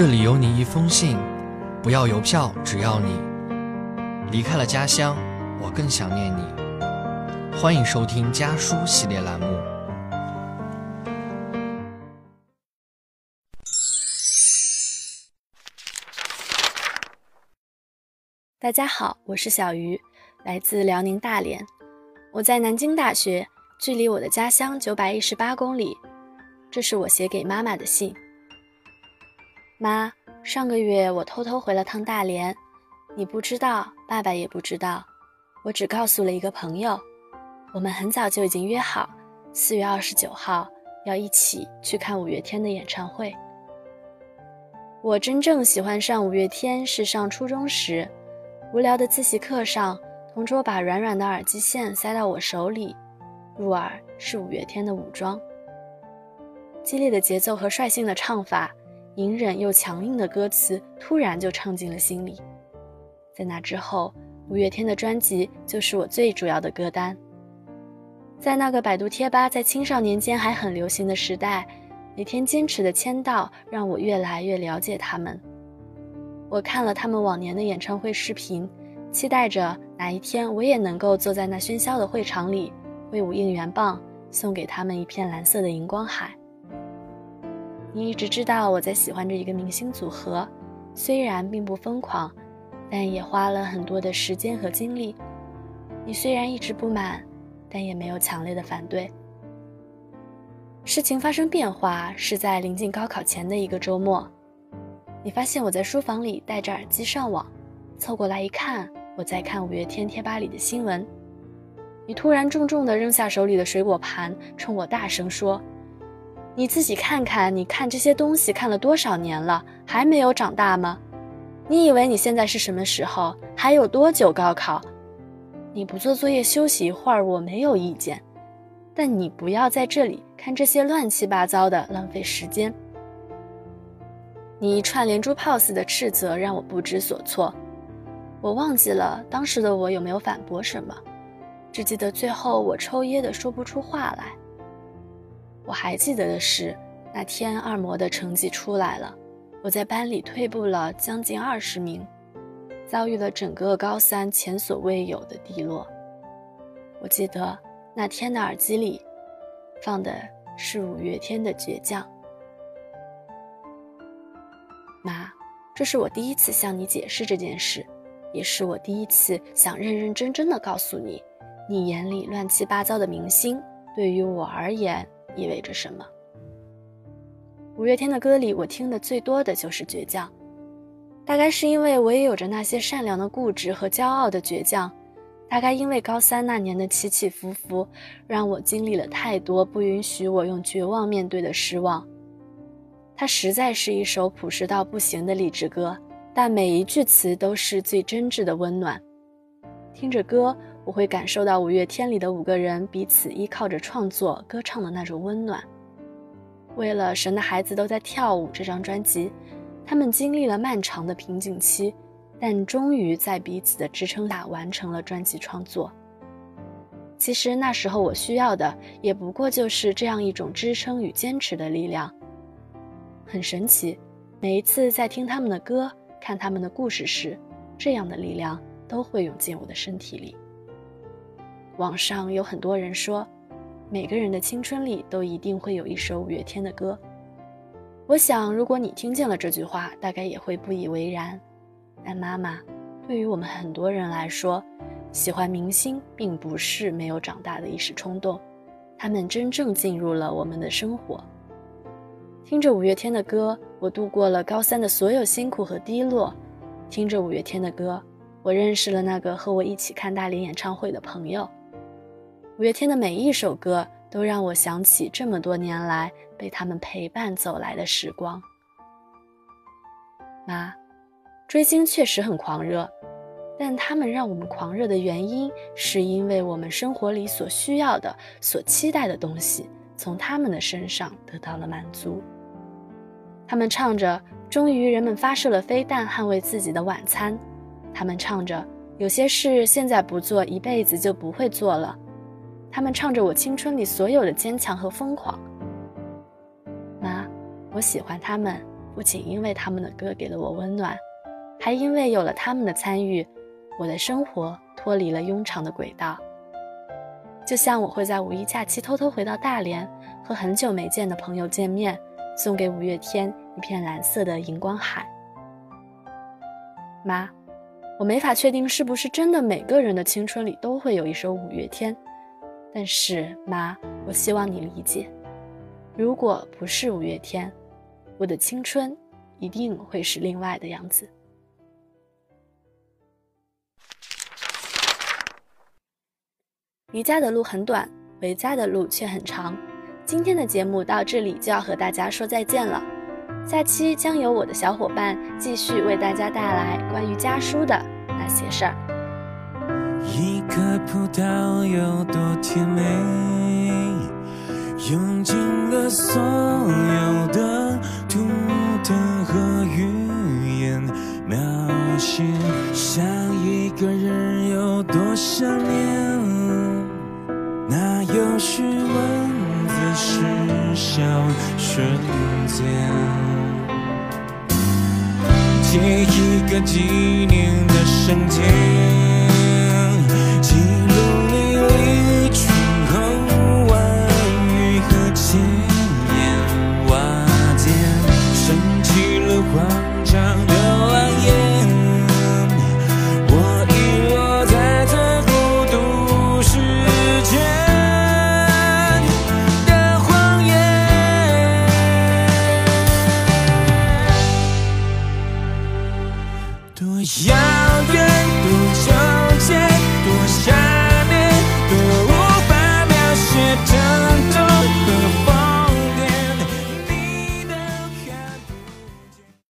这里有你一封信，不要邮票，只要你离开了家乡，我更想念你。欢迎收听家书系列栏目。大家好，我是小鱼，来自辽宁大连。我在南京大学，距离我的家乡九百一十八公里。这是我写给妈妈的信。妈，上个月我偷偷回了趟大连，你不知道，爸爸也不知道，我只告诉了一个朋友。我们很早就已经约好，四月二十九号要一起去看五月天的演唱会。我真正喜欢上五月天是上初中时，无聊的自习课上，同桌把软软的耳机线塞到我手里，入耳是五月天的《武装》，激烈的节奏和率性的唱法。隐忍又强硬的歌词突然就唱进了心里，在那之后，五月天的专辑就是我最主要的歌单。在那个百度贴吧在青少年间还很流行的时代，每天坚持的签到让我越来越了解他们。我看了他们往年的演唱会视频，期待着哪一天我也能够坐在那喧嚣的会场里，挥舞应援棒，送给他们一片蓝色的荧光海。你一直知道我在喜欢着一个明星组合，虽然并不疯狂，但也花了很多的时间和精力。你虽然一直不满，但也没有强烈的反对。事情发生变化是在临近高考前的一个周末，你发现我在书房里戴着耳机上网，凑过来一看，我在看五月天贴吧里的新闻。你突然重重地扔下手里的水果盘，冲我大声说。你自己看看，你看这些东西看了多少年了，还没有长大吗？你以为你现在是什么时候？还有多久高考？你不做作业休息一会儿，我没有意见，但你不要在这里看这些乱七八糟的，浪费时间。你一串连珠炮似的斥责让我不知所措，我忘记了当时的我有没有反驳什么，只记得最后我抽噎的说不出话来。我还记得的是，那天二模的成绩出来了，我在班里退步了将近二十名，遭遇了整个高三前所未有的低落。我记得那天的耳机里放的是五月天的《倔强》。妈，这是我第一次向你解释这件事，也是我第一次想认认真真的告诉你，你眼里乱七八糟的明星对于我而言。意味着什么？五月天的歌里，我听的最多的就是倔强，大概是因为我也有着那些善良的固执和骄傲的倔强，大概因为高三那年的起起伏伏，让我经历了太多不允许我用绝望面对的失望。它实在是一首朴实到不行的励志歌，但每一句词都是最真挚的温暖。听着歌。我会感受到五月天里的五个人彼此依靠着创作歌唱的那种温暖。为了《神的孩子都在跳舞》这张专辑，他们经历了漫长的瓶颈期，但终于在彼此的支撑下完成了专辑创作。其实那时候我需要的也不过就是这样一种支撑与坚持的力量。很神奇，每一次在听他们的歌、看他们的故事时，这样的力量都会涌进我的身体里。网上有很多人说，每个人的青春里都一定会有一首五月天的歌。我想，如果你听见了这句话，大概也会不以为然。但妈妈，对于我们很多人来说，喜欢明星并不是没有长大的一时冲动，他们真正进入了我们的生活。听着五月天的歌，我度过了高三的所有辛苦和低落；听着五月天的歌，我认识了那个和我一起看大连演唱会的朋友。五月天的每一首歌都让我想起这么多年来被他们陪伴走来的时光。妈，追星确实很狂热，但他们让我们狂热的原因，是因为我们生活里所需要的、所期待的东西，从他们的身上得到了满足。他们唱着“终于人们发射了飞弹，捍卫自己的晚餐”，他们唱着“有些事现在不做，一辈子就不会做了”。他们唱着我青春里所有的坚强和疯狂。妈，我喜欢他们，不仅因为他们的歌给了我温暖，还因为有了他们的参与，我的生活脱离了庸常的轨道。就像我会在五一假期偷偷回到大连，和很久没见的朋友见面，送给五月天一片蓝色的荧光海。妈，我没法确定是不是真的每个人的青春里都会有一首五月天，但是妈，我希望你理解，如果不是五月天，我的青春一定会是另外的样子。离家的路很短，回家的路却很长。今天的节目到这里就要和大家说再见了。下期将由我的小伙伴继续为大家带来关于家书的那些事儿。一颗葡萄有多甜美，用尽了所有的图腾和语言描写，想一个人有多想念，那有序文字是小瞬间，借一个纪念的瞬间。多遥远，多纠结，多伤。